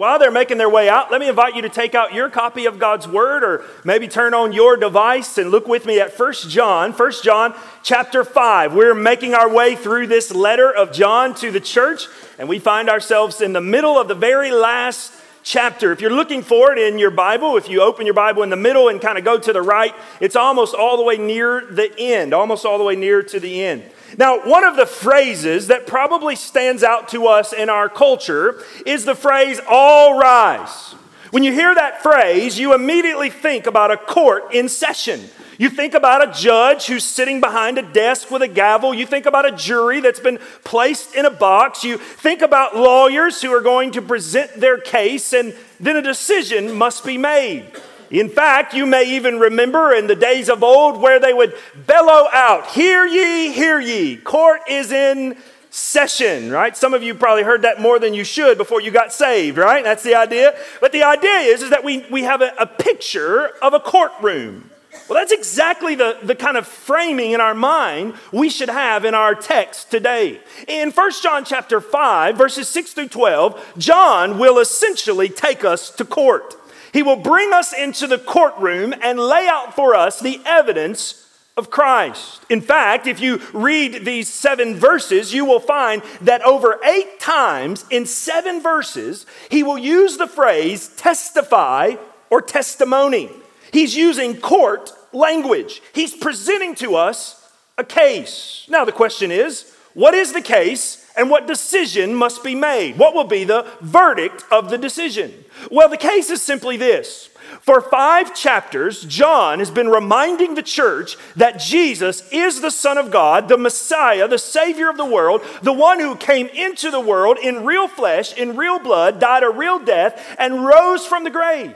While they're making their way out, let me invite you to take out your copy of God's Word or maybe turn on your device and look with me at 1 John, 1 John chapter 5. We're making our way through this letter of John to the church, and we find ourselves in the middle of the very last chapter. If you're looking for it in your Bible, if you open your Bible in the middle and kind of go to the right, it's almost all the way near the end, almost all the way near to the end. Now, one of the phrases that probably stands out to us in our culture is the phrase, all rise. When you hear that phrase, you immediately think about a court in session. You think about a judge who's sitting behind a desk with a gavel. You think about a jury that's been placed in a box. You think about lawyers who are going to present their case, and then a decision must be made. In fact, you may even remember in the days of old where they would bellow out, Hear ye, hear ye, court is in session, right? Some of you probably heard that more than you should before you got saved, right? That's the idea. But the idea is, is that we, we have a, a picture of a courtroom. Well, that's exactly the, the kind of framing in our mind we should have in our text today. In 1 John chapter 5, verses 6 through 12, John will essentially take us to court. He will bring us into the courtroom and lay out for us the evidence of Christ. In fact, if you read these seven verses, you will find that over eight times in seven verses, he will use the phrase testify or testimony. He's using court language. He's presenting to us a case. Now, the question is what is the case and what decision must be made? What will be the verdict of the decision? Well, the case is simply this. For five chapters, John has been reminding the church that Jesus is the Son of God, the Messiah, the Savior of the world, the one who came into the world in real flesh, in real blood, died a real death, and rose from the grave.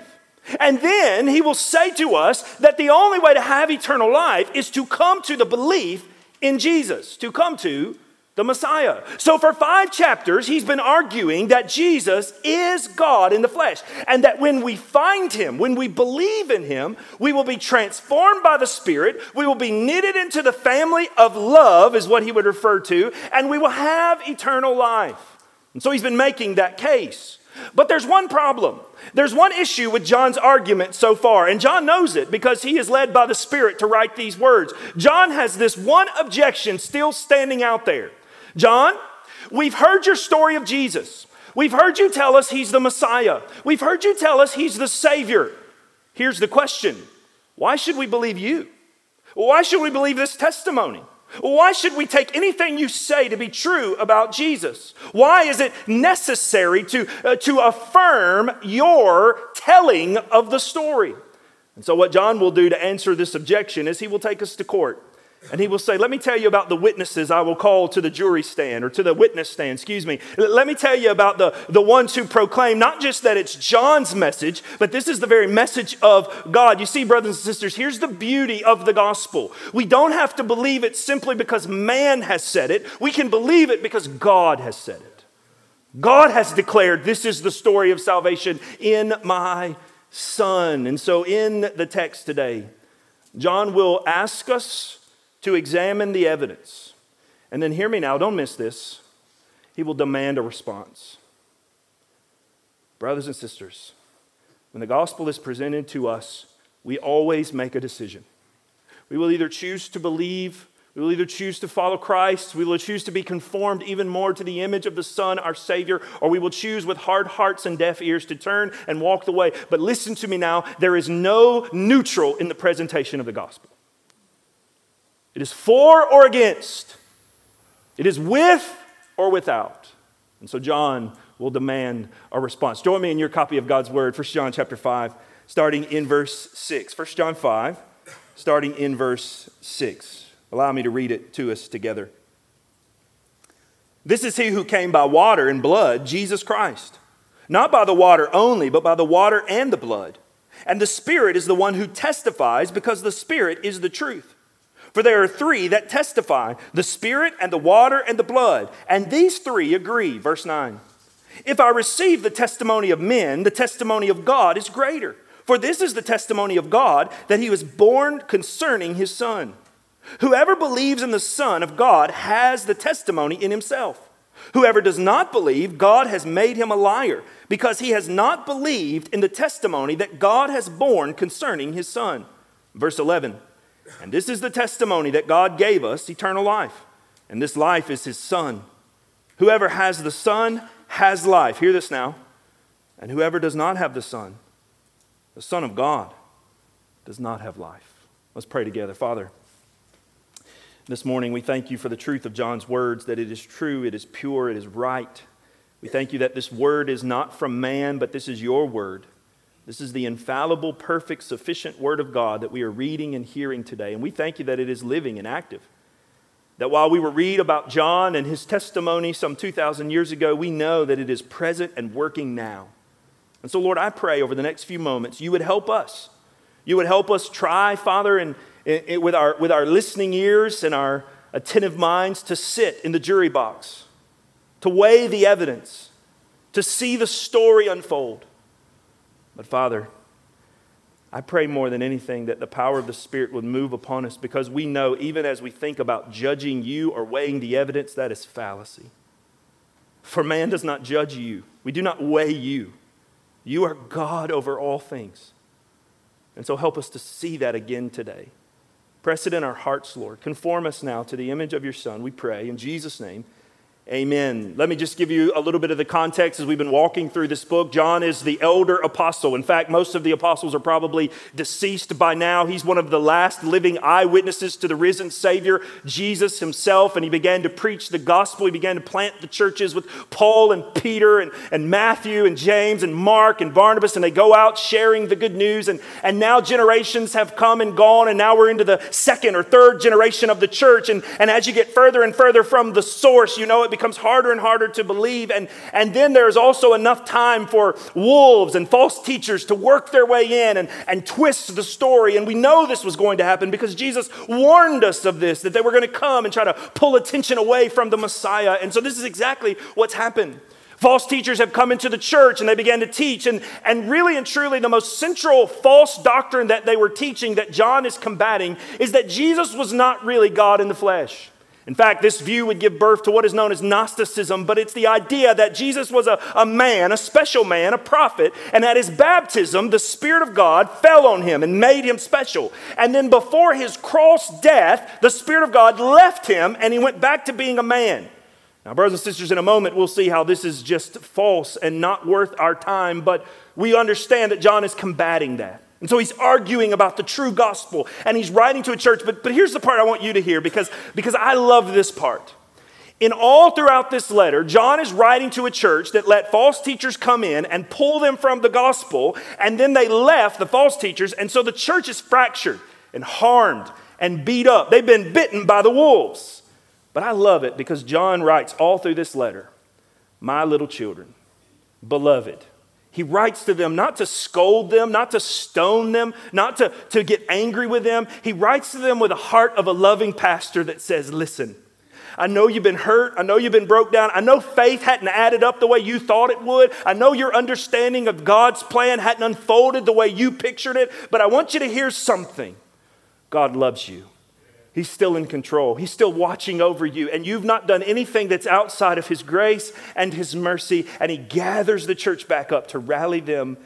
And then he will say to us that the only way to have eternal life is to come to the belief in Jesus, to come to the Messiah. So, for five chapters, he's been arguing that Jesus is God in the flesh, and that when we find him, when we believe in him, we will be transformed by the Spirit, we will be knitted into the family of love, is what he would refer to, and we will have eternal life. And so, he's been making that case. But there's one problem. There's one issue with John's argument so far, and John knows it because he is led by the Spirit to write these words. John has this one objection still standing out there. John, we've heard your story of Jesus. We've heard you tell us he's the Messiah. We've heard you tell us he's the Savior. Here's the question why should we believe you? Why should we believe this testimony? Why should we take anything you say to be true about Jesus? Why is it necessary to, uh, to affirm your telling of the story? And so, what John will do to answer this objection is he will take us to court. And he will say, Let me tell you about the witnesses I will call to the jury stand or to the witness stand, excuse me. Let me tell you about the, the ones who proclaim not just that it's John's message, but this is the very message of God. You see, brothers and sisters, here's the beauty of the gospel. We don't have to believe it simply because man has said it, we can believe it because God has said it. God has declared, This is the story of salvation in my Son. And so, in the text today, John will ask us to examine the evidence. And then hear me now, don't miss this. He will demand a response. Brothers and sisters, when the gospel is presented to us, we always make a decision. We will either choose to believe, we will either choose to follow Christ, we will choose to be conformed even more to the image of the Son, our Savior, or we will choose with hard hearts and deaf ears to turn and walk the way. But listen to me now there is no neutral in the presentation of the gospel. It is for or against. It is with or without. And so John will demand a response. Join me in your copy of God's word, 1 John chapter 5, starting in verse 6. 1 John 5, starting in verse 6. Allow me to read it to us together. This is he who came by water and blood, Jesus Christ. Not by the water only, but by the water and the blood. And the Spirit is the one who testifies because the Spirit is the truth. For there are three that testify the Spirit and the water and the blood, and these three agree. Verse 9. If I receive the testimony of men, the testimony of God is greater. For this is the testimony of God that he was borne concerning his Son. Whoever believes in the Son of God has the testimony in himself. Whoever does not believe, God has made him a liar, because he has not believed in the testimony that God has borne concerning his Son. Verse 11 And this is the testimony that God gave us eternal life, and this life is his Son. Whoever has the Son has life. Hear this now. And whoever does not have the Son, the Son of God, does not have life. Let's pray together. Father, this morning we thank you for the truth of John's words, that it is true, it is pure, it is right. We thank you that this word is not from man, but this is your word. This is the infallible, perfect, sufficient word of God that we are reading and hearing today. And we thank you that it is living and active. That while we were read about John and his testimony some 2,000 years ago, we know that it is present and working now. And so, Lord, I pray over the next few moments you would help us. You would help us try, Father, and with, our, with our listening ears and our attentive minds to sit in the jury box, to weigh the evidence, to see the story unfold. But, Father, I pray more than anything that the power of the Spirit would move upon us because we know, even as we think about judging you or weighing the evidence, that is fallacy. For man does not judge you, we do not weigh you. You are God over all things. And so help us to see that again today. Press it in our hearts, Lord. Conform us now to the image of your Son, we pray. In Jesus' name, Amen. Let me just give you a little bit of the context as we've been walking through this book. John is the elder apostle. In fact, most of the apostles are probably deceased by now. He's one of the last living eyewitnesses to the risen Savior, Jesus himself, and he began to preach the gospel. He began to plant the churches with Paul and Peter and, and Matthew and James and Mark and Barnabas, and they go out sharing the good news. And, and now generations have come and gone, and now we're into the second or third generation of the church. And, and as you get further and further from the source, you know it becomes harder and harder to believe. And, and then there's also enough time for wolves and false teachers to work their way in and, and twist the story. And we know this was going to happen because Jesus warned us of this, that they were going to come and try to pull attention away from the Messiah. And so this is exactly what's happened. False teachers have come into the church and they began to teach. And, and really and truly, the most central false doctrine that they were teaching that John is combating is that Jesus was not really God in the flesh. In fact, this view would give birth to what is known as Gnosticism, but it's the idea that Jesus was a, a man, a special man, a prophet, and at his baptism, the Spirit of God fell on him and made him special. And then before his cross death, the Spirit of God left him and he went back to being a man. Now, brothers and sisters, in a moment, we'll see how this is just false and not worth our time, but we understand that John is combating that. And so he's arguing about the true gospel and he's writing to a church. But, but here's the part I want you to hear because, because I love this part. In all throughout this letter, John is writing to a church that let false teachers come in and pull them from the gospel, and then they left the false teachers, and so the church is fractured and harmed and beat up. They've been bitten by the wolves. But I love it because John writes all through this letter, My little children, beloved he writes to them not to scold them, not to stone them, not to, to get angry with them. He writes to them with a heart of a loving pastor that says, Listen, I know you've been hurt. I know you've been broke down. I know faith hadn't added up the way you thought it would. I know your understanding of God's plan hadn't unfolded the way you pictured it. But I want you to hear something God loves you. He's still in control. He's still watching over you. And you've not done anything that's outside of His grace and His mercy. And He gathers the church back up to rally them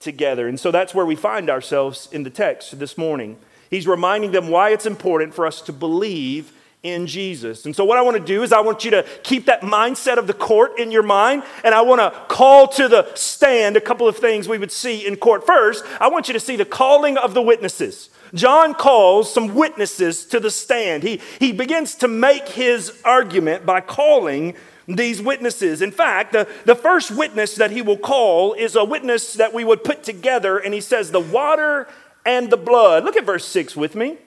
together. And so that's where we find ourselves in the text this morning. He's reminding them why it's important for us to believe in Jesus. And so, what I want to do is, I want you to keep that mindset of the court in your mind, and I want to call to the stand a couple of things we would see in court. First, I want you to see the calling of the witnesses. John calls some witnesses to the stand. He, he begins to make his argument by calling these witnesses. In fact, the, the first witness that he will call is a witness that we would put together, and he says, The water and the blood. Look at verse 6 with me.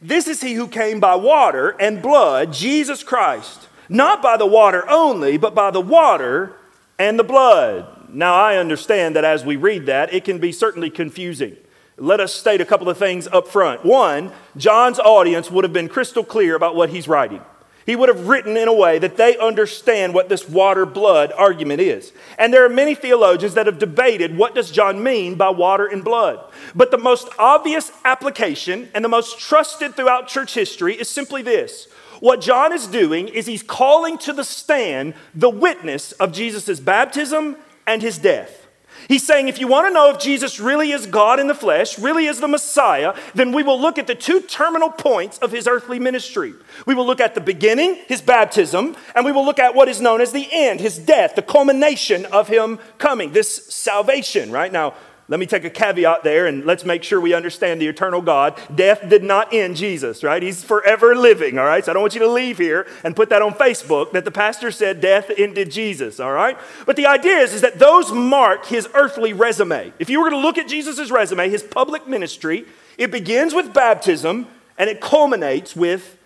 This is he who came by water and blood, Jesus Christ, not by the water only, but by the water and the blood. Now, I understand that as we read that, it can be certainly confusing let us state a couple of things up front. One, John's audience would have been crystal clear about what he's writing. He would have written in a way that they understand what this water blood argument is. And there are many theologians that have debated what does John mean by water and blood. But the most obvious application and the most trusted throughout church history is simply this. What John is doing is he's calling to the stand the witness of Jesus' baptism and his death. He's saying if you want to know if Jesus really is God in the flesh, really is the Messiah, then we will look at the two terminal points of his earthly ministry. We will look at the beginning, his baptism, and we will look at what is known as the end, his death, the culmination of him coming, this salvation, right? Now, let me take a caveat there and let's make sure we understand the eternal God. Death did not end Jesus, right? He's forever living, all right? So I don't want you to leave here and put that on Facebook that the pastor said death ended Jesus, all right? But the idea is, is that those mark his earthly resume. If you were to look at Jesus' resume, his public ministry, it begins with baptism and it culminates with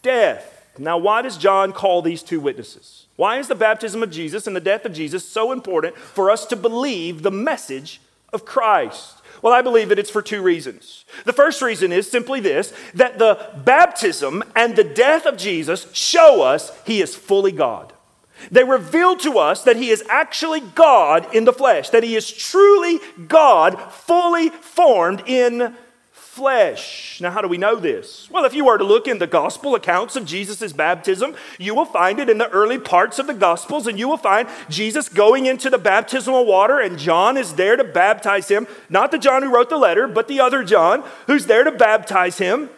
death. Now, why does John call these two witnesses? Why is the baptism of Jesus and the death of Jesus so important for us to believe the message of Christ? Well, I believe that it's for two reasons. The first reason is simply this that the baptism and the death of Jesus show us he is fully God. They reveal to us that he is actually God in the flesh, that he is truly God, fully formed in flesh. Now, how do we know this? Well, if you were to look in the gospel accounts of Jesus' baptism, you will find it in the early parts of the gospels, and you will find Jesus going into the baptismal water, and John is there to baptize him. Not the John who wrote the letter, but the other John who's there to baptize him.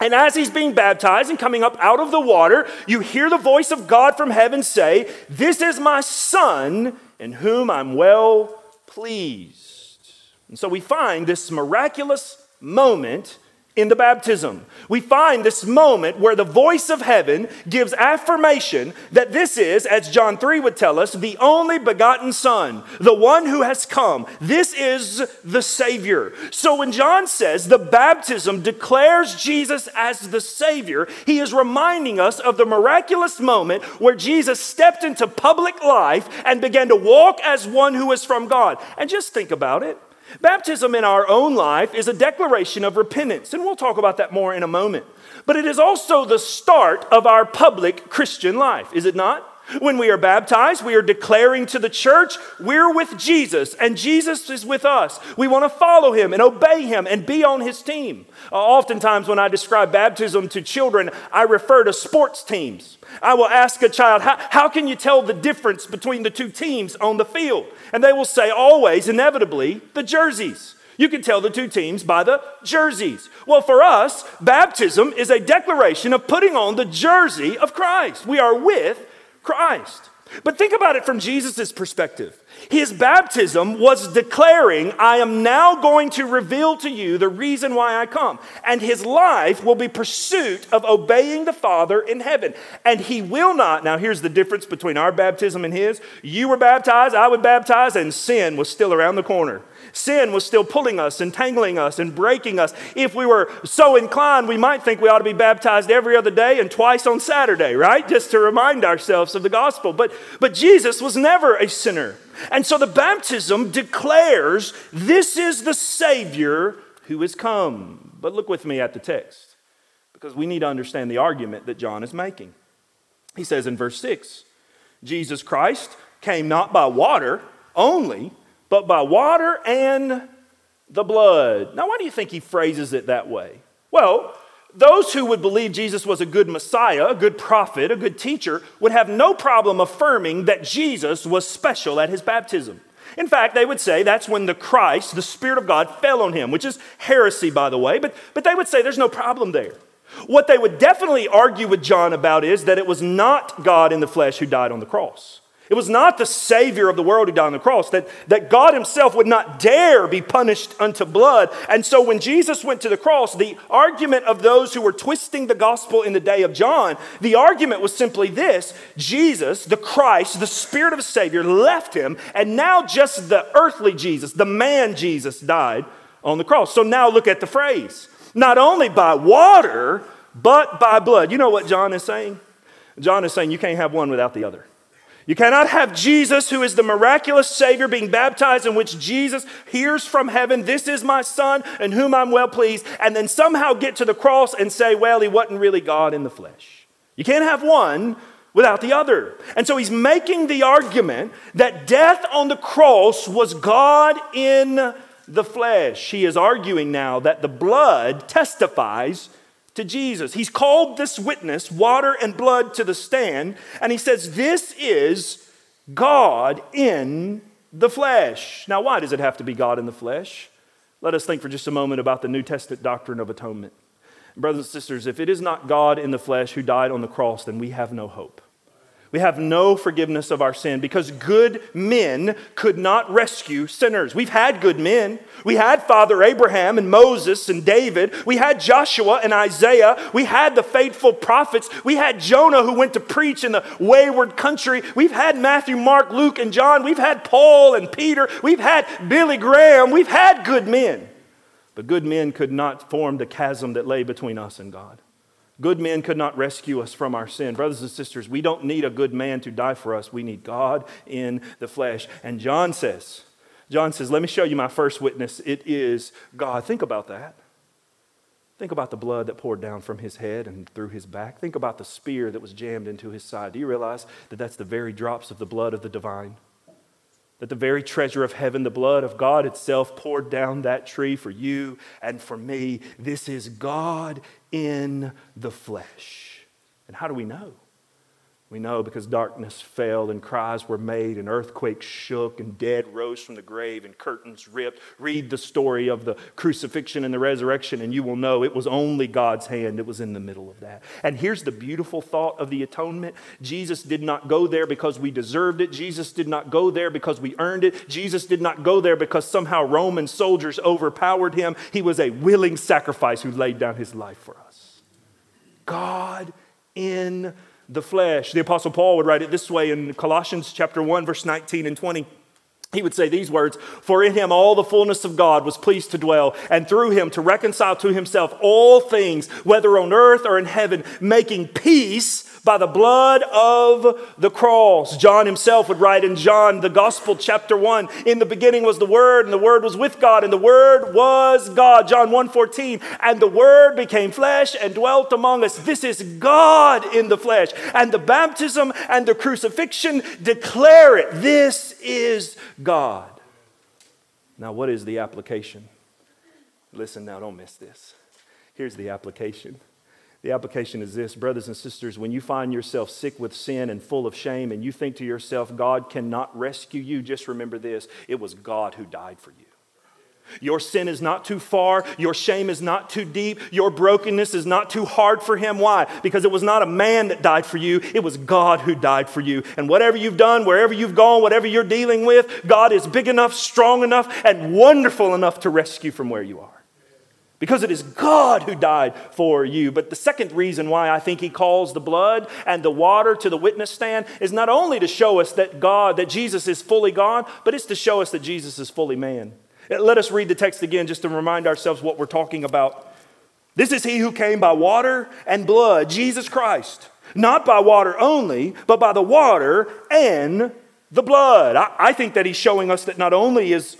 And as he's being baptized and coming up out of the water, you hear the voice of God from heaven say, This is my son in whom I'm well pleased. And so we find this miraculous moment in the baptism. We find this moment where the voice of heaven gives affirmation that this is, as John 3 would tell us, the only begotten Son, the one who has come. This is the Savior. So when John says the baptism declares Jesus as the Savior, he is reminding us of the miraculous moment where Jesus stepped into public life and began to walk as one who is from God. And just think about it. Baptism in our own life is a declaration of repentance, and we'll talk about that more in a moment. But it is also the start of our public Christian life, is it not? When we are baptized, we are declaring to the church, we're with Jesus, and Jesus is with us. We want to follow him and obey him and be on his team. Uh, oftentimes, when I describe baptism to children, I refer to sports teams. I will ask a child, how, how can you tell the difference between the two teams on the field? And they will say, always, inevitably, the jerseys. You can tell the two teams by the jerseys. Well, for us, baptism is a declaration of putting on the jersey of Christ. We are with Christ. But think about it from Jesus' perspective. His baptism was declaring, I am now going to reveal to you the reason why I come. And his life will be pursuit of obeying the Father in heaven. And he will not, now here's the difference between our baptism and his. You were baptized, I was baptized, and sin was still around the corner. Sin was still pulling us, entangling us, and breaking us. If we were so inclined, we might think we ought to be baptized every other day and twice on Saturday, right? Just to remind ourselves of the gospel. But, but Jesus was never a sinner. And so the baptism declares this is the Savior who has come. But look with me at the text because we need to understand the argument that John is making. He says in verse 6 Jesus Christ came not by water only, but by water and the blood. Now, why do you think he phrases it that way? Well, those who would believe Jesus was a good Messiah, a good prophet, a good teacher, would have no problem affirming that Jesus was special at his baptism. In fact, they would say that's when the Christ, the Spirit of God, fell on him, which is heresy, by the way, but, but they would say there's no problem there. What they would definitely argue with John about is that it was not God in the flesh who died on the cross. It was not the Savior of the world who died on the cross, that, that God Himself would not dare be punished unto blood. And so when Jesus went to the cross, the argument of those who were twisting the gospel in the day of John, the argument was simply this Jesus, the Christ, the Spirit of a Savior, left Him, and now just the earthly Jesus, the man Jesus, died on the cross. So now look at the phrase not only by water, but by blood. You know what John is saying? John is saying you can't have one without the other. You cannot have Jesus, who is the miraculous Savior, being baptized, in which Jesus hears from heaven, This is my Son, in whom I'm well pleased, and then somehow get to the cross and say, Well, he wasn't really God in the flesh. You can't have one without the other. And so he's making the argument that death on the cross was God in the flesh. He is arguing now that the blood testifies to Jesus. He's called this witness, water and blood, to the stand, and he says, This is God in the flesh. Now, why does it have to be God in the flesh? Let us think for just a moment about the New Testament doctrine of atonement. Brothers and sisters, if it is not God in the flesh who died on the cross, then we have no hope. We have no forgiveness of our sin because good men could not rescue sinners. We've had good men. We had Father Abraham and Moses and David. We had Joshua and Isaiah. We had the faithful prophets. We had Jonah who went to preach in the wayward country. We've had Matthew, Mark, Luke, and John. We've had Paul and Peter. We've had Billy Graham. We've had good men. But good men could not form the chasm that lay between us and God. Good men could not rescue us from our sin. Brothers and sisters, we don't need a good man to die for us. We need God in the flesh. And John says, John says, let me show you my first witness. It is God. Think about that. Think about the blood that poured down from his head and through his back. Think about the spear that was jammed into his side. Do you realize that that's the very drops of the blood of the divine? That the very treasure of heaven, the blood of God itself, poured down that tree for you and for me. This is God in the flesh. And how do we know? We know because darkness fell and cries were made and earthquakes shook and dead rose from the grave and curtains ripped. Read the story of the crucifixion and the resurrection and you will know it was only God's hand that was in the middle of that. And here's the beautiful thought of the atonement Jesus did not go there because we deserved it. Jesus did not go there because we earned it. Jesus did not go there because somehow Roman soldiers overpowered him. He was a willing sacrifice who laid down his life for us. God in the flesh. The Apostle Paul would write it this way in Colossians chapter 1, verse 19 and 20. He would say these words For in him all the fullness of God was pleased to dwell, and through him to reconcile to himself all things, whether on earth or in heaven, making peace by the blood of the cross. John himself would write in John, the Gospel, chapter 1, in the beginning was the Word, and the Word was with God, and the Word was God. John 1 14, and the Word became flesh and dwelt among us. This is God in the flesh. And the baptism and the crucifixion declare it. This is God. Now, what is the application? Listen now, don't miss this. Here's the application. The application is this, brothers and sisters, when you find yourself sick with sin and full of shame and you think to yourself, God cannot rescue you, just remember this it was God who died for you. Your sin is not too far. Your shame is not too deep. Your brokenness is not too hard for him. Why? Because it was not a man that died for you, it was God who died for you. And whatever you've done, wherever you've gone, whatever you're dealing with, God is big enough, strong enough, and wonderful enough to rescue from where you are because it is God who died for you. But the second reason why I think he calls the blood and the water to the witness stand is not only to show us that God, that Jesus is fully God, but it's to show us that Jesus is fully man. Let us read the text again just to remind ourselves what we're talking about. This is he who came by water and blood, Jesus Christ. Not by water only, but by the water and the blood. I, I think that he's showing us that not only is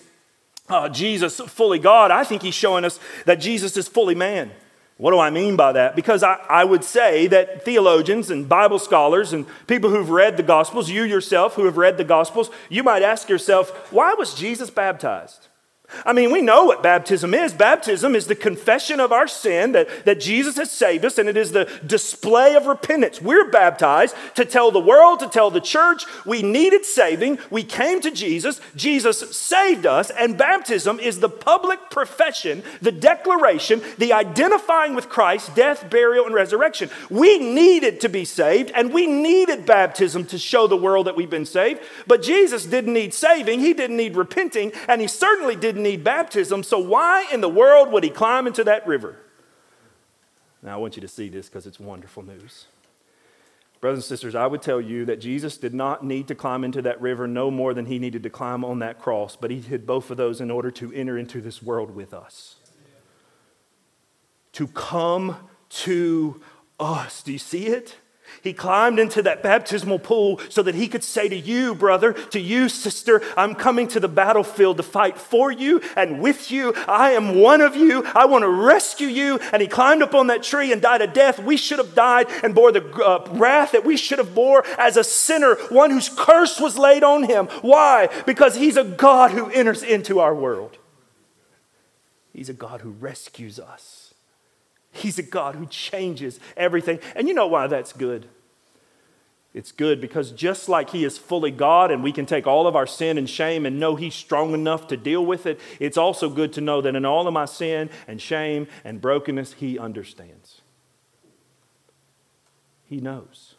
uh, Jesus fully God, I think he's showing us that Jesus is fully man. What do I mean by that? Because I, I would say that theologians and Bible scholars and people who've read the Gospels, you yourself who have read the Gospels, you might ask yourself, why was Jesus baptized? I mean, we know what baptism is. Baptism is the confession of our sin that, that Jesus has saved us, and it is the display of repentance. We're baptized to tell the world, to tell the church, we needed saving. We came to Jesus. Jesus saved us, and baptism is the public profession, the declaration, the identifying with Christ's death, burial, and resurrection. We needed to be saved, and we needed baptism to show the world that we've been saved. But Jesus didn't need saving, He didn't need repenting, and He certainly didn't didn't need baptism, so why in the world would he climb into that river? Now, I want you to see this because it's wonderful news. Brothers and sisters, I would tell you that Jesus did not need to climb into that river no more than he needed to climb on that cross, but he did both of those in order to enter into this world with us. To come to us. Do you see it? He climbed into that baptismal pool so that he could say to you, brother, to you, sister, I'm coming to the battlefield to fight for you and with you. I am one of you. I want to rescue you. And he climbed up on that tree and died a death we should have died and bore the uh, wrath that we should have bore as a sinner, one whose curse was laid on him. Why? Because he's a God who enters into our world. He's a God who rescues us. He's a God who changes everything. And you know why that's good? It's good because just like He is fully God and we can take all of our sin and shame and know He's strong enough to deal with it, it's also good to know that in all of my sin and shame and brokenness, He understands. He knows.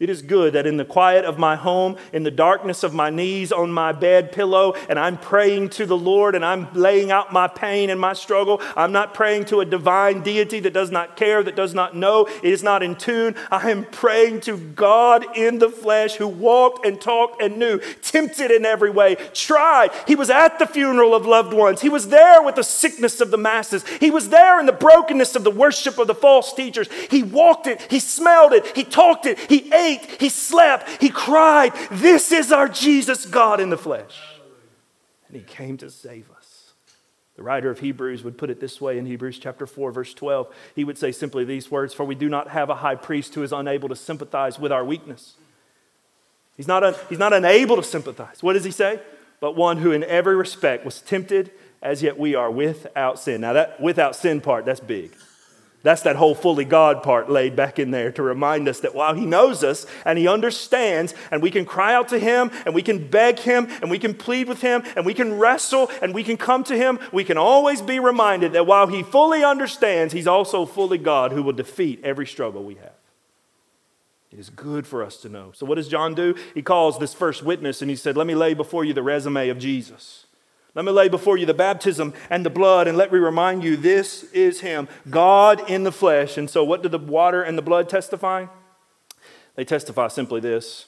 It is good that in the quiet of my home, in the darkness of my knees on my bed pillow, and I'm praying to the Lord and I'm laying out my pain and my struggle, I'm not praying to a divine deity that does not care, that does not know, it is not in tune. I am praying to God in the flesh who walked and talked and knew, tempted in every way, tried. He was at the funeral of loved ones. He was there with the sickness of the masses. He was there in the brokenness of the worship of the false teachers. He walked it, he smelled it, he talked it, he ate ate, he slept, he cried. This is our Jesus, God in the flesh. And he came to save us. The writer of Hebrews would put it this way in Hebrews chapter 4, verse 12. He would say simply these words For we do not have a high priest who is unable to sympathize with our weakness. He's not, un, he's not unable to sympathize. What does he say? But one who in every respect was tempted as yet we are without sin. Now, that without sin part, that's big. That's that whole fully God part laid back in there to remind us that while He knows us and He understands, and we can cry out to Him and we can beg Him and we can plead with Him and we can wrestle and we can come to Him, we can always be reminded that while He fully understands, He's also fully God who will defeat every struggle we have. It is good for us to know. So, what does John do? He calls this first witness and he said, Let me lay before you the resume of Jesus. Let me lay before you the baptism and the blood, and let me remind you this is Him, God in the flesh. And so, what do the water and the blood testify? They testify simply this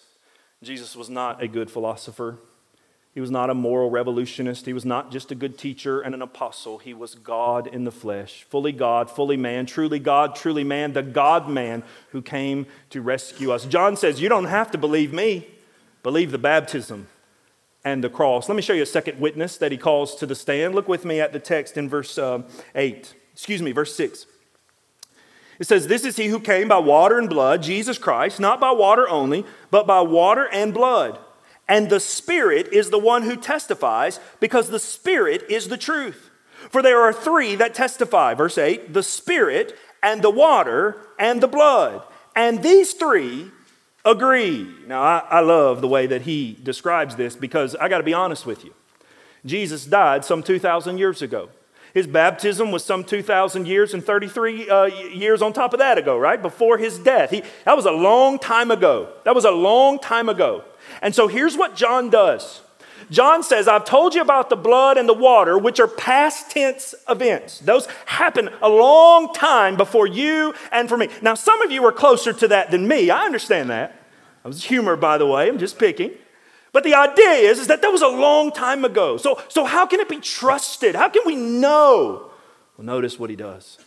Jesus was not a good philosopher. He was not a moral revolutionist. He was not just a good teacher and an apostle. He was God in the flesh, fully God, fully man, truly God, truly man, the God man who came to rescue us. John says, You don't have to believe me, believe the baptism and the cross. Let me show you a second witness that he calls to the stand. Look with me at the text in verse uh, 8, excuse me, verse 6. It says, This is he who came by water and blood, Jesus Christ, not by water only, but by water and blood. And the Spirit is the one who testifies, because the Spirit is the truth. For there are three that testify. Verse 8 the Spirit, and the water, and the blood. And these three agree. Now, I, I love the way that he describes this because I got to be honest with you. Jesus died some 2,000 years ago. His baptism was some 2,000 years and 33 uh, years on top of that ago, right? Before his death. He, that was a long time ago. That was a long time ago. And so here's what John does John says, I've told you about the blood and the water, which are past tense events. Those happen a long time before you and for me. Now, some of you are closer to that than me. I understand that. I was humor, by the way. I'm just picking. But the idea is, is that that was a long time ago. So, so how can it be trusted? How can we know? Well, notice what he does.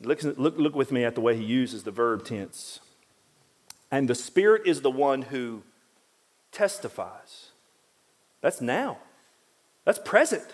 Look, look, look with me at the way he uses the verb tense. And the Spirit is the one who testifies. That's now, that's present.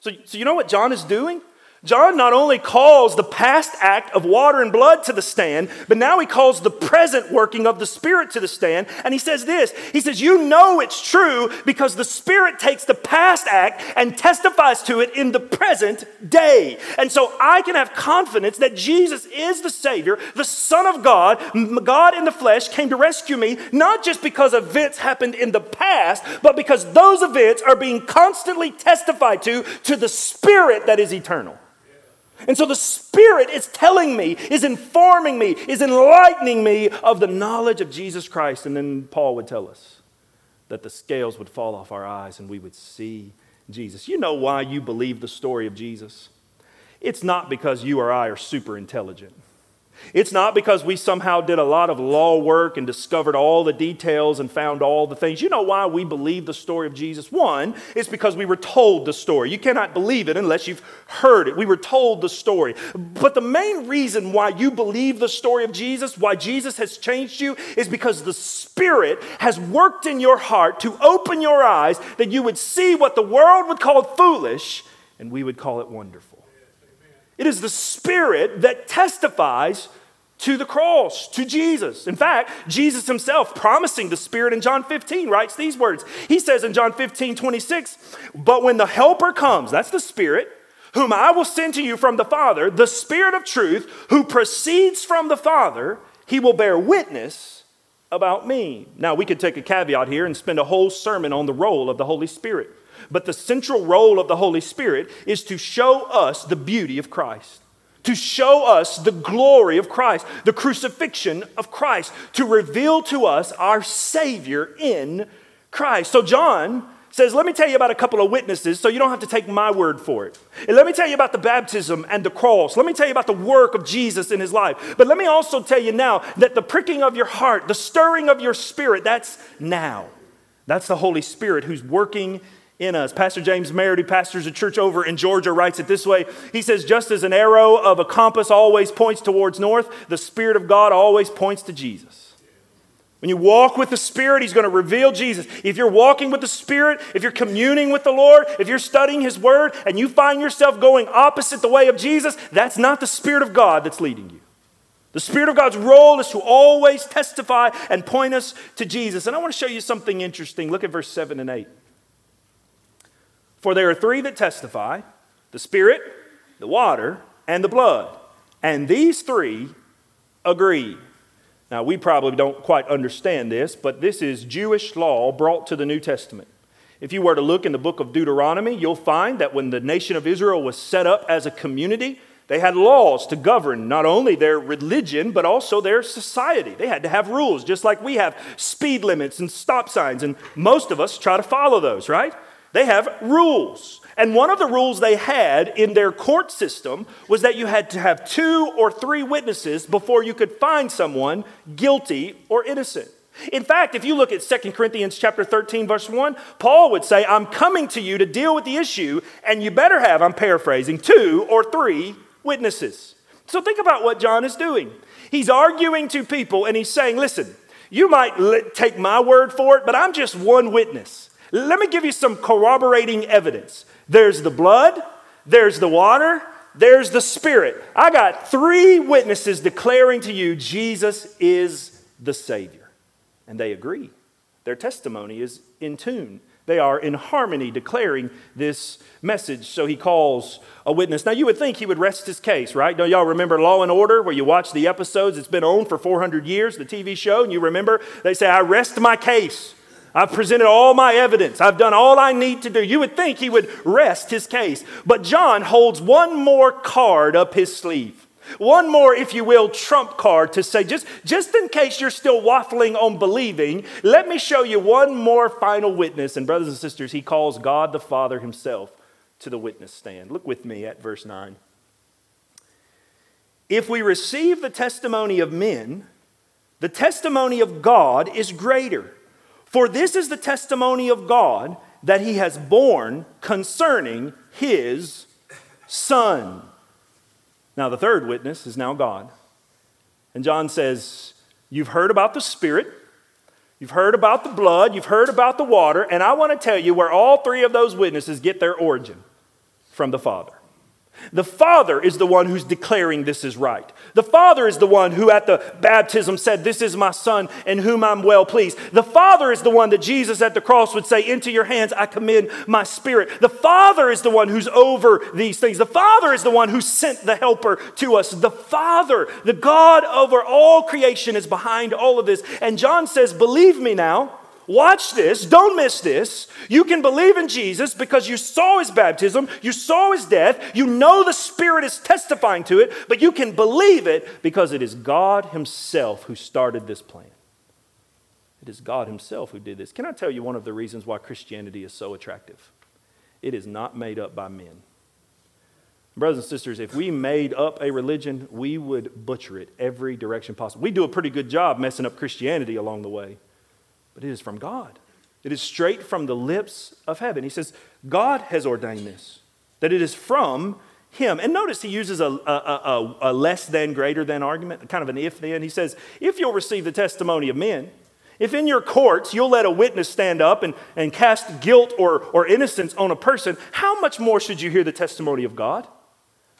So, so you know what John is doing? John not only calls the past act of water and blood to the stand, but now he calls the present working of the Spirit to the stand. And he says this He says, You know it's true because the Spirit takes the past act and testifies to it in the present day. And so I can have confidence that Jesus is the Savior, the Son of God, God in the flesh came to rescue me, not just because events happened in the past, but because those events are being constantly testified to to the Spirit that is eternal. And so the Spirit is telling me, is informing me, is enlightening me of the knowledge of Jesus Christ. And then Paul would tell us that the scales would fall off our eyes and we would see Jesus. You know why you believe the story of Jesus? It's not because you or I are super intelligent. It's not because we somehow did a lot of law work and discovered all the details and found all the things. You know why we believe the story of Jesus? One, it's because we were told the story. You cannot believe it unless you've heard it. We were told the story. But the main reason why you believe the story of Jesus, why Jesus has changed you, is because the Spirit has worked in your heart to open your eyes that you would see what the world would call foolish and we would call it wonderful. It is the Spirit that testifies to the cross, to Jesus. In fact, Jesus himself, promising the Spirit in John 15, writes these words. He says in John 15, 26, But when the Helper comes, that's the Spirit, whom I will send to you from the Father, the Spirit of truth, who proceeds from the Father, he will bear witness about me. Now, we could take a caveat here and spend a whole sermon on the role of the Holy Spirit. But the central role of the Holy Spirit is to show us the beauty of Christ, to show us the glory of Christ, the crucifixion of Christ, to reveal to us our Savior in Christ. So, John says, Let me tell you about a couple of witnesses so you don't have to take my word for it. And let me tell you about the baptism and the cross. Let me tell you about the work of Jesus in his life. But let me also tell you now that the pricking of your heart, the stirring of your spirit, that's now. That's the Holy Spirit who's working in us. Pastor James Merritt, who pastors a church over in Georgia, writes it this way He says, Just as an arrow of a compass always points towards north, the Spirit of God always points to Jesus. When you walk with the Spirit, He's going to reveal Jesus. If you're walking with the Spirit, if you're communing with the Lord, if you're studying His Word, and you find yourself going opposite the way of Jesus, that's not the Spirit of God that's leading you. The Spirit of God's role is to always testify and point us to Jesus. And I want to show you something interesting. Look at verse 7 and 8. For there are three that testify the Spirit, the water, and the blood. And these three agree. Now, we probably don't quite understand this, but this is Jewish law brought to the New Testament. If you were to look in the book of Deuteronomy, you'll find that when the nation of Israel was set up as a community, they had laws to govern not only their religion, but also their society. They had to have rules, just like we have speed limits and stop signs, and most of us try to follow those, right? They have rules. And one of the rules they had in their court system was that you had to have two or three witnesses before you could find someone guilty or innocent. In fact, if you look at 2 Corinthians chapter 13 verse 1, Paul would say, "I'm coming to you to deal with the issue, and you better have, I'm paraphrasing, two or three witnesses." So think about what John is doing. He's arguing to people and he's saying, "Listen, you might take my word for it, but I'm just one witness. Let me give you some corroborating evidence. There's the blood, there's the water, there's the Spirit. I got three witnesses declaring to you Jesus is the Savior. And they agree. Their testimony is in tune. They are in harmony declaring this message. So he calls a witness. Now, you would think he would rest his case, right? Don't y'all remember Law and Order, where you watch the episodes? It's been on for 400 years, the TV show, and you remember they say, I rest my case. I've presented all my evidence. I've done all I need to do. You would think he would rest his case. But John holds one more card up his sleeve. One more, if you will, trump card to say, just, just in case you're still waffling on believing, let me show you one more final witness. And, brothers and sisters, he calls God the Father himself to the witness stand. Look with me at verse 9. If we receive the testimony of men, the testimony of God is greater. For this is the testimony of God that he has borne concerning his son. Now, the third witness is now God. And John says, You've heard about the Spirit, you've heard about the blood, you've heard about the water, and I want to tell you where all three of those witnesses get their origin from the Father. The Father is the one who's declaring this is right. The Father is the one who at the baptism said, This is my Son in whom I'm well pleased. The Father is the one that Jesus at the cross would say, Into your hands I commend my spirit. The Father is the one who's over these things. The Father is the one who sent the Helper to us. The Father, the God over all creation, is behind all of this. And John says, Believe me now. Watch this, don't miss this. You can believe in Jesus because you saw his baptism, you saw his death, you know the Spirit is testifying to it, but you can believe it because it is God himself who started this plan. It is God himself who did this. Can I tell you one of the reasons why Christianity is so attractive? It is not made up by men. Brothers and sisters, if we made up a religion, we would butcher it every direction possible. We do a pretty good job messing up Christianity along the way but it is from God. It is straight from the lips of heaven. He says, God has ordained this, that it is from him. And notice he uses a, a, a, a less than, greater than argument, kind of an if then. He says, if you'll receive the testimony of men, if in your courts you'll let a witness stand up and, and cast guilt or, or innocence on a person, how much more should you hear the testimony of God?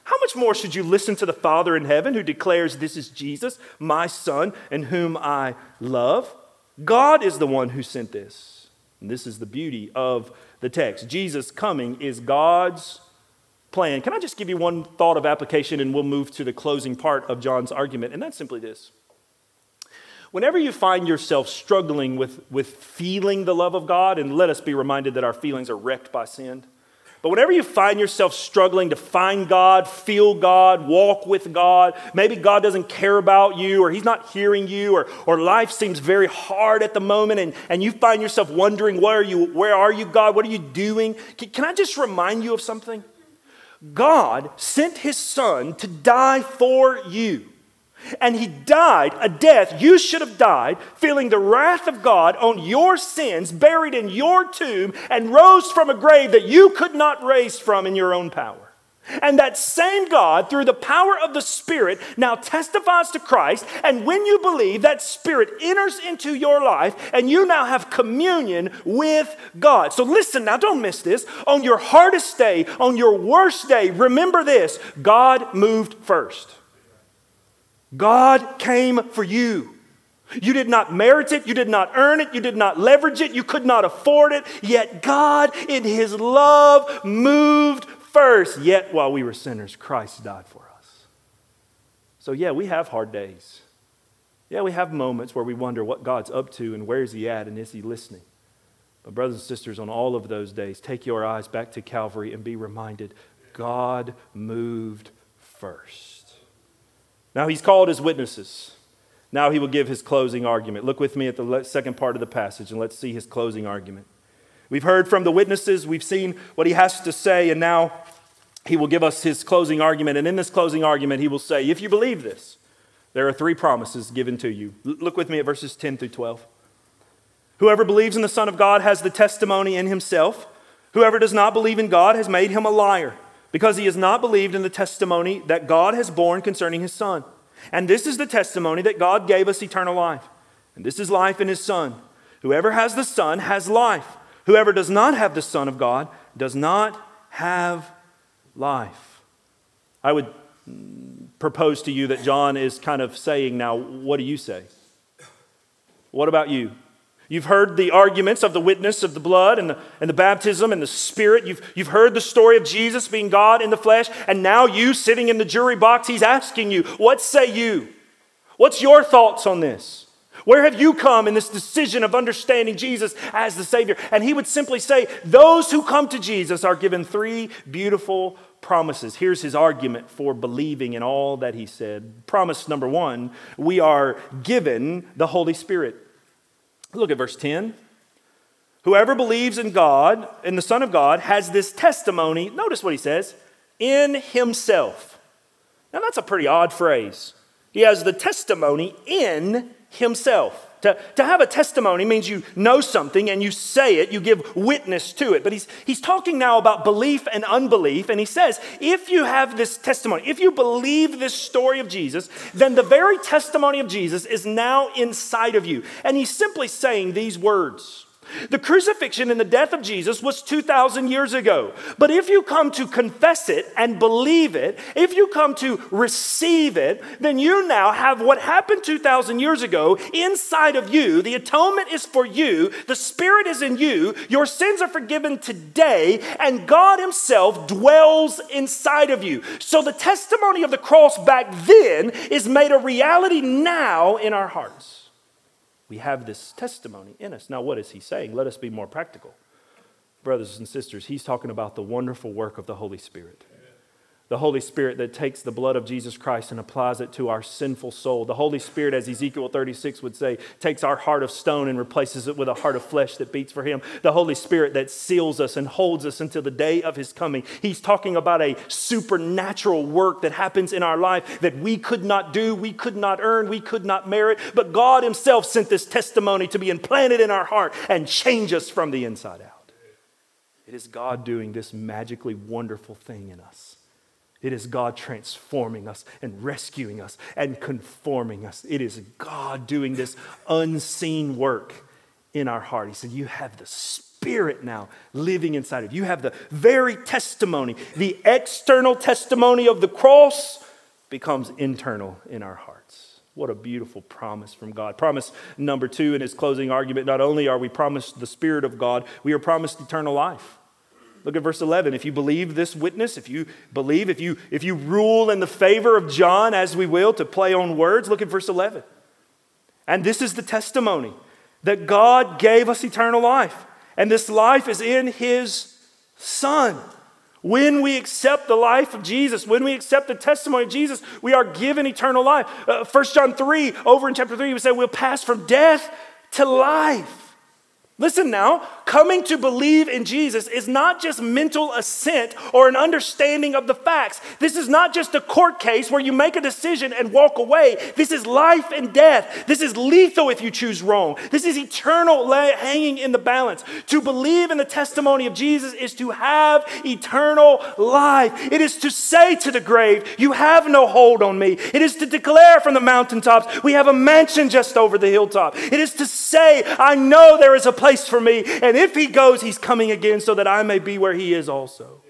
How much more should you listen to the Father in heaven who declares, This is Jesus, my Son, in whom I love? God is the one who sent this. And this is the beauty of the text. Jesus coming is God's plan. Can I just give you one thought of application and we'll move to the closing part of John's argument? And that's simply this. Whenever you find yourself struggling with, with feeling the love of God, and let us be reminded that our feelings are wrecked by sin, but whenever you find yourself struggling to find God, feel God, walk with God, maybe God doesn't care about you or He's not hearing you or, or life seems very hard at the moment and, and you find yourself wondering, where are you, where are you, God? What are you doing? Can, can I just remind you of something? God sent His Son to die for you. And he died a death you should have died, feeling the wrath of God on your sins, buried in your tomb, and rose from a grave that you could not raise from in your own power. And that same God, through the power of the Spirit, now testifies to Christ. And when you believe, that Spirit enters into your life, and you now have communion with God. So listen now, don't miss this. On your hardest day, on your worst day, remember this God moved first. God came for you. You did not merit it, you did not earn it, you did not leverage it, you could not afford it, yet God, in His love, moved first. Yet, while we were sinners, Christ died for us. So, yeah, we have hard days. Yeah, we have moments where we wonder what God's up to and where is He at and is He listening. But, brothers and sisters, on all of those days, take your eyes back to Calvary and be reminded God moved first. Now he's called his witnesses. Now he will give his closing argument. Look with me at the second part of the passage and let's see his closing argument. We've heard from the witnesses, we've seen what he has to say, and now he will give us his closing argument. And in this closing argument, he will say, If you believe this, there are three promises given to you. Look with me at verses 10 through 12. Whoever believes in the Son of God has the testimony in himself. Whoever does not believe in God has made him a liar because he has not believed in the testimony that God has borne concerning his Son. And this is the testimony that God gave us eternal life. And this is life in his Son. Whoever has the Son has life. Whoever does not have the Son of God does not have life. I would propose to you that John is kind of saying, now, what do you say? What about you? You've heard the arguments of the witness of the blood and the, and the baptism and the spirit. You've, you've heard the story of Jesus being God in the flesh. And now you, sitting in the jury box, he's asking you, What say you? What's your thoughts on this? Where have you come in this decision of understanding Jesus as the Savior? And he would simply say, Those who come to Jesus are given three beautiful promises. Here's his argument for believing in all that he said. Promise number one we are given the Holy Spirit. Look at verse 10. Whoever believes in God, in the Son of God, has this testimony. Notice what he says in himself. Now, that's a pretty odd phrase. He has the testimony in himself. To, to have a testimony means you know something and you say it, you give witness to it. But he's, he's talking now about belief and unbelief. And he says, if you have this testimony, if you believe this story of Jesus, then the very testimony of Jesus is now inside of you. And he's simply saying these words the crucifixion and the death of Jesus was 2,000 years ago. But if you come to confess it and believe it, if you come to receive it, then you now have what happened 2,000 years ago inside of you. The atonement is for you, the Spirit is in you, your sins are forgiven today, and God Himself dwells inside of you. So the testimony of the cross back then is made a reality now in our hearts. We have this testimony in us. Now, what is he saying? Let us be more practical. Brothers and sisters, he's talking about the wonderful work of the Holy Spirit the Holy Spirit that takes the blood of Jesus Christ and applies it to our sinful soul. The Holy Spirit, as Ezekiel 36 would say, takes our heart of stone and replaces it with a heart of flesh that beats for Him. The Holy Spirit that seals us and holds us until the day of His coming. He's talking about a supernatural work that happens in our life that we could not do, we could not earn, we could not merit, but God Himself sent this testimony to be implanted in our heart and change us from the inside out. It is God doing this magically wonderful thing in us. It is God transforming us and rescuing us and conforming us. It is God doing this unseen work in our heart. He said, You have the Spirit now living inside of you. You have the very testimony. The external testimony of the cross becomes internal in our hearts. What a beautiful promise from God. Promise number two in his closing argument not only are we promised the Spirit of God, we are promised eternal life. Look at verse 11. If you believe this witness, if you believe, if you, if you rule in the favor of John, as we will, to play on words, look at verse 11. And this is the testimony that God gave us eternal life. And this life is in his Son. When we accept the life of Jesus, when we accept the testimony of Jesus, we are given eternal life. Uh, 1 John 3, over in chapter 3, we say we'll pass from death to life. Listen now, coming to believe in Jesus is not just mental assent or an understanding of the facts. This is not just a court case where you make a decision and walk away. This is life and death. This is lethal if you choose wrong. This is eternal hanging in the balance. To believe in the testimony of Jesus is to have eternal life. It is to say to the grave, You have no hold on me. It is to declare from the mountaintops, We have a mansion just over the hilltop. It is to say, I know there is a place place for me. And if he goes, he's coming again so that I may be where he is also.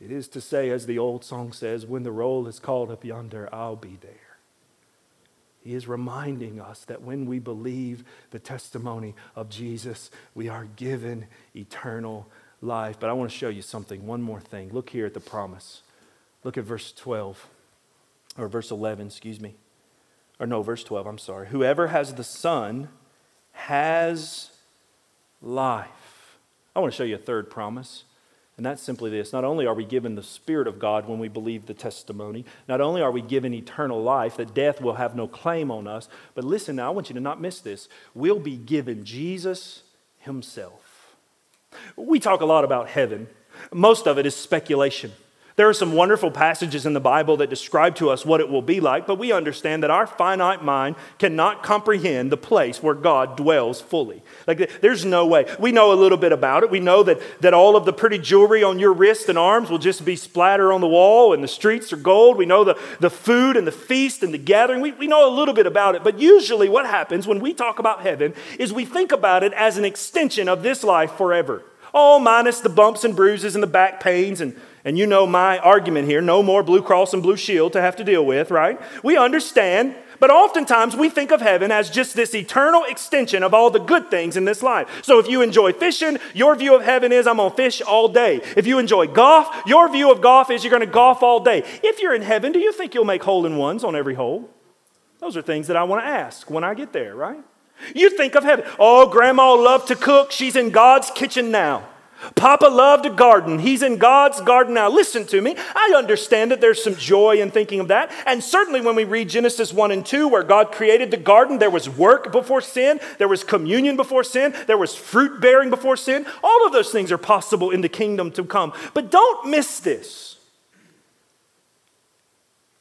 It is to say, as the old song says, when the roll is called up yonder, I'll be there. He is reminding us that when we believe the testimony of Jesus, we are given eternal life. But I want to show you something, one more thing. Look here at the promise. Look at verse 12, or verse 11, excuse me. Or no, verse 12, I'm sorry. Whoever has the Son has life. I want to show you a third promise. And that's simply this. Not only are we given the Spirit of God when we believe the testimony, not only are we given eternal life, that death will have no claim on us, but listen now, I want you to not miss this. We'll be given Jesus Himself. We talk a lot about heaven, most of it is speculation. There are some wonderful passages in the Bible that describe to us what it will be like, but we understand that our finite mind cannot comprehend the place where God dwells fully. Like, there's no way. We know a little bit about it. We know that, that all of the pretty jewelry on your wrist and arms will just be splatter on the wall, and the streets are gold. We know the, the food and the feast and the gathering. We, we know a little bit about it, but usually what happens when we talk about heaven is we think about it as an extension of this life forever. All minus the bumps and bruises and the back pains and and you know my argument here no more Blue Cross and Blue Shield to have to deal with, right? We understand, but oftentimes we think of heaven as just this eternal extension of all the good things in this life. So if you enjoy fishing, your view of heaven is I'm going to fish all day. If you enjoy golf, your view of golf is you're going to golf all day. If you're in heaven, do you think you'll make hole in ones on every hole? Those are things that I want to ask when I get there, right? You think of heaven. Oh, grandma loved to cook. She's in God's kitchen now. Papa loved a garden. He's in God's garden now. Listen to me. I understand that there's some joy in thinking of that. And certainly when we read Genesis 1 and 2, where God created the garden, there was work before sin, there was communion before sin, there was fruit bearing before sin. All of those things are possible in the kingdom to come. But don't miss this.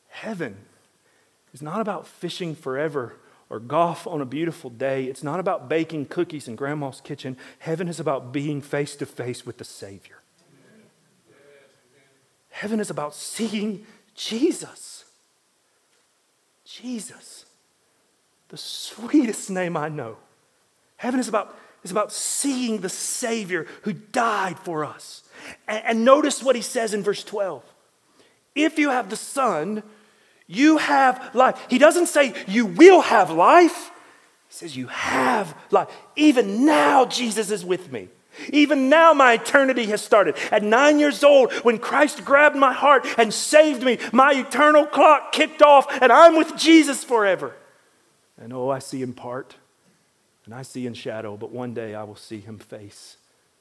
Heaven is not about fishing forever or golf on a beautiful day. It's not about baking cookies in grandma's kitchen. Heaven is about being face to face with the Savior. Heaven is about seeing Jesus. Jesus, the sweetest name I know. Heaven is about, is about seeing the Savior who died for us. And, and notice what he says in verse 12. If you have the Son, you have life. He doesn't say you will have life. He says you have life. Even now, Jesus is with me. Even now, my eternity has started. At nine years old, when Christ grabbed my heart and saved me, my eternal clock kicked off, and I'm with Jesus forever. And oh, I see in part, and I see in shadow, but one day I will see him face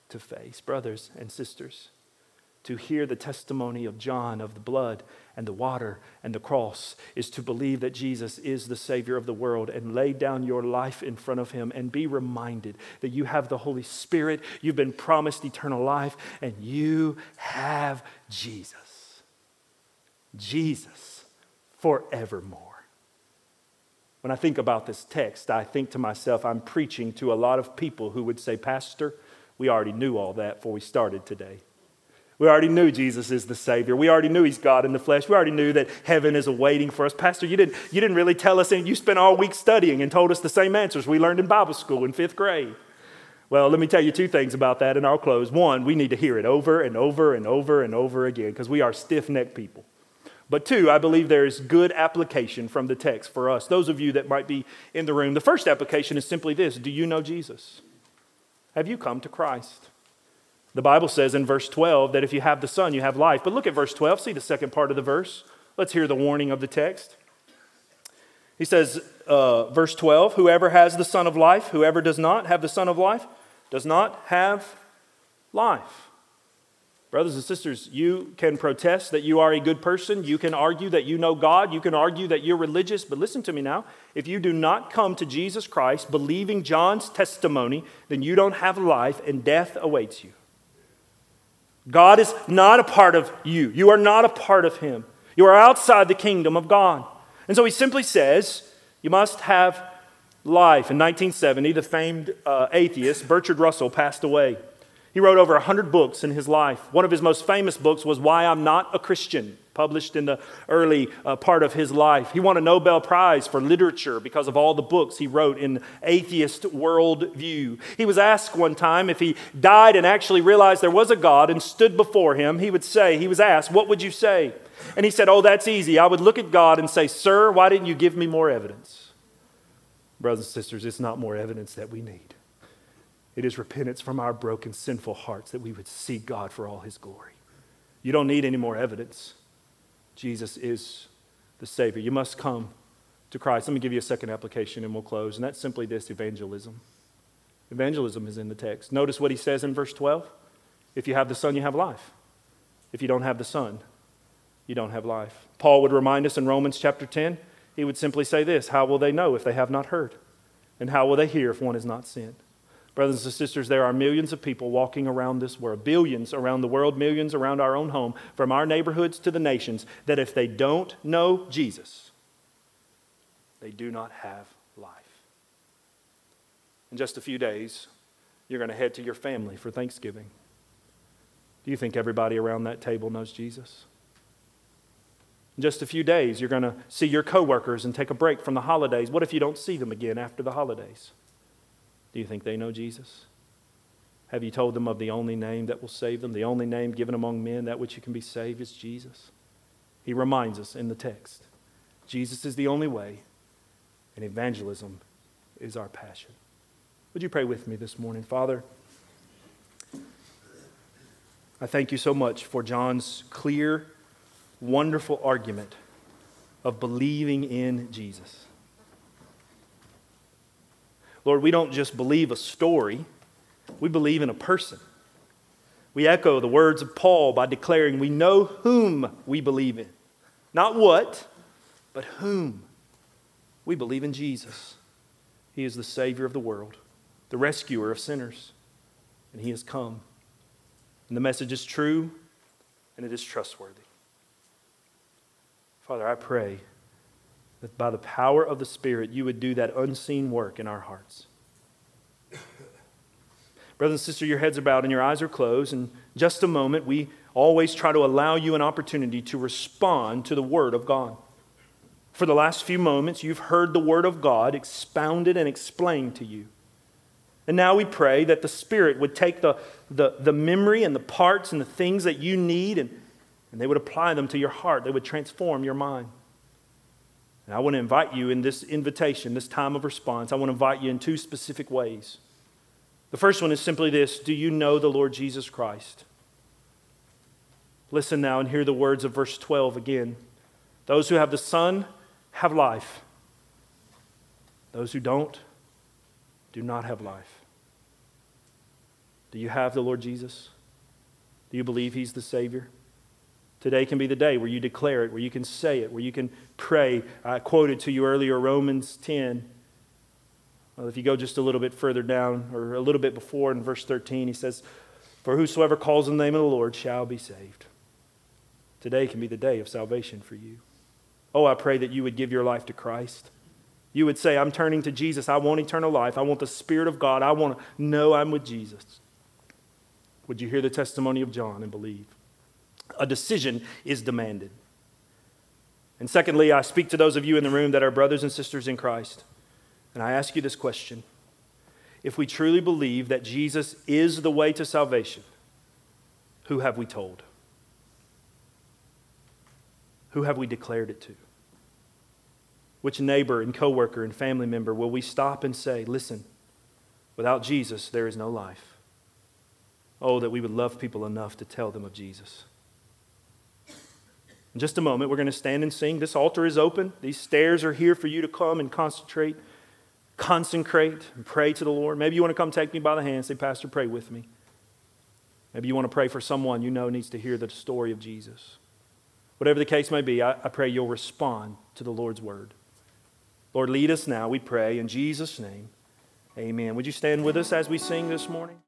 to face. Brothers and sisters, to hear the testimony of John of the blood and the water and the cross is to believe that Jesus is the Savior of the world and lay down your life in front of Him and be reminded that you have the Holy Spirit, you've been promised eternal life, and you have Jesus. Jesus forevermore. When I think about this text, I think to myself, I'm preaching to a lot of people who would say, Pastor, we already knew all that before we started today. We already knew Jesus is the Savior. We already knew He's God in the flesh. We already knew that heaven is awaiting for us. Pastor, you didn't, you didn't really tell us, and you spent all week studying and told us the same answers we learned in Bible school in fifth grade. Well, let me tell you two things about that, and I'll close. One, we need to hear it over and over and over and over again because we are stiff necked people. But two, I believe there is good application from the text for us, those of you that might be in the room. The first application is simply this Do you know Jesus? Have you come to Christ? The Bible says in verse 12 that if you have the Son, you have life. But look at verse 12. See the second part of the verse. Let's hear the warning of the text. He says, uh, verse 12, whoever has the Son of life, whoever does not have the Son of life, does not have life. Brothers and sisters, you can protest that you are a good person. You can argue that you know God. You can argue that you're religious. But listen to me now. If you do not come to Jesus Christ believing John's testimony, then you don't have life and death awaits you. God is not a part of you. You are not a part of Him. You are outside the kingdom of God. And so He simply says, You must have life. In 1970, the famed uh, atheist Bertrand Russell passed away. He wrote over 100 books in his life. One of his most famous books was Why I'm Not a Christian, published in the early uh, part of his life. He won a Nobel Prize for literature because of all the books he wrote in atheist worldview. He was asked one time if he died and actually realized there was a God and stood before him, he would say, he was asked, What would you say? And he said, Oh, that's easy. I would look at God and say, Sir, why didn't you give me more evidence? Brothers and sisters, it's not more evidence that we need. It is repentance from our broken, sinful hearts that we would seek God for all his glory. You don't need any more evidence. Jesus is the Savior. You must come to Christ. Let me give you a second application and we'll close. And that's simply this evangelism. Evangelism is in the text. Notice what he says in verse 12 If you have the Son, you have life. If you don't have the Son, you don't have life. Paul would remind us in Romans chapter 10, he would simply say this How will they know if they have not heard? And how will they hear if one is not sent? Brothers and sisters, there are millions of people walking around this world, billions around the world, millions around our own home, from our neighborhoods to the nations, that if they don't know Jesus, they do not have life. In just a few days, you're going to head to your family for Thanksgiving. Do you think everybody around that table knows Jesus? In just a few days, you're going to see your coworkers and take a break from the holidays. What if you don't see them again after the holidays? Do you think they know Jesus? Have you told them of the only name that will save them? The only name given among men that which you can be saved is Jesus. He reminds us in the text Jesus is the only way, and evangelism is our passion. Would you pray with me this morning? Father, I thank you so much for John's clear, wonderful argument of believing in Jesus. Lord, we don't just believe a story, we believe in a person. We echo the words of Paul by declaring we know whom we believe in. Not what, but whom. We believe in Jesus. He is the Savior of the world, the rescuer of sinners, and He has come. And the message is true and it is trustworthy. Father, I pray that by the power of the Spirit, you would do that unseen work in our hearts. Brothers and sisters, your heads are bowed and your eyes are closed. And just a moment, we always try to allow you an opportunity to respond to the Word of God. For the last few moments, you've heard the Word of God expounded and explained to you. And now we pray that the Spirit would take the, the, the memory and the parts and the things that you need and, and they would apply them to your heart. They would transform your mind. And I want to invite you in this invitation, this time of response, I want to invite you in two specific ways. The first one is simply this Do you know the Lord Jesus Christ? Listen now and hear the words of verse 12 again. Those who have the Son have life, those who don't do not have life. Do you have the Lord Jesus? Do you believe He's the Savior? Today can be the day where you declare it, where you can say it, where you can pray. I quoted to you earlier Romans 10. Well, if you go just a little bit further down, or a little bit before in verse 13, he says, For whosoever calls on the name of the Lord shall be saved. Today can be the day of salvation for you. Oh, I pray that you would give your life to Christ. You would say, I'm turning to Jesus. I want eternal life. I want the Spirit of God. I want to know I'm with Jesus. Would you hear the testimony of John and believe? A decision is demanded. And secondly, I speak to those of you in the room that are brothers and sisters in Christ, and I ask you this question. If we truly believe that Jesus is the way to salvation, who have we told? Who have we declared it to? Which neighbor and coworker and family member will we stop and say, listen, without Jesus, there is no life? Oh, that we would love people enough to tell them of Jesus. In just a moment, we're going to stand and sing. This altar is open. These stairs are here for you to come and concentrate, consecrate, and pray to the Lord. Maybe you want to come take me by the hand and say, Pastor, pray with me. Maybe you want to pray for someone you know needs to hear the story of Jesus. Whatever the case may be, I, I pray you'll respond to the Lord's word. Lord, lead us now, we pray, in Jesus' name. Amen. Would you stand with us as we sing this morning?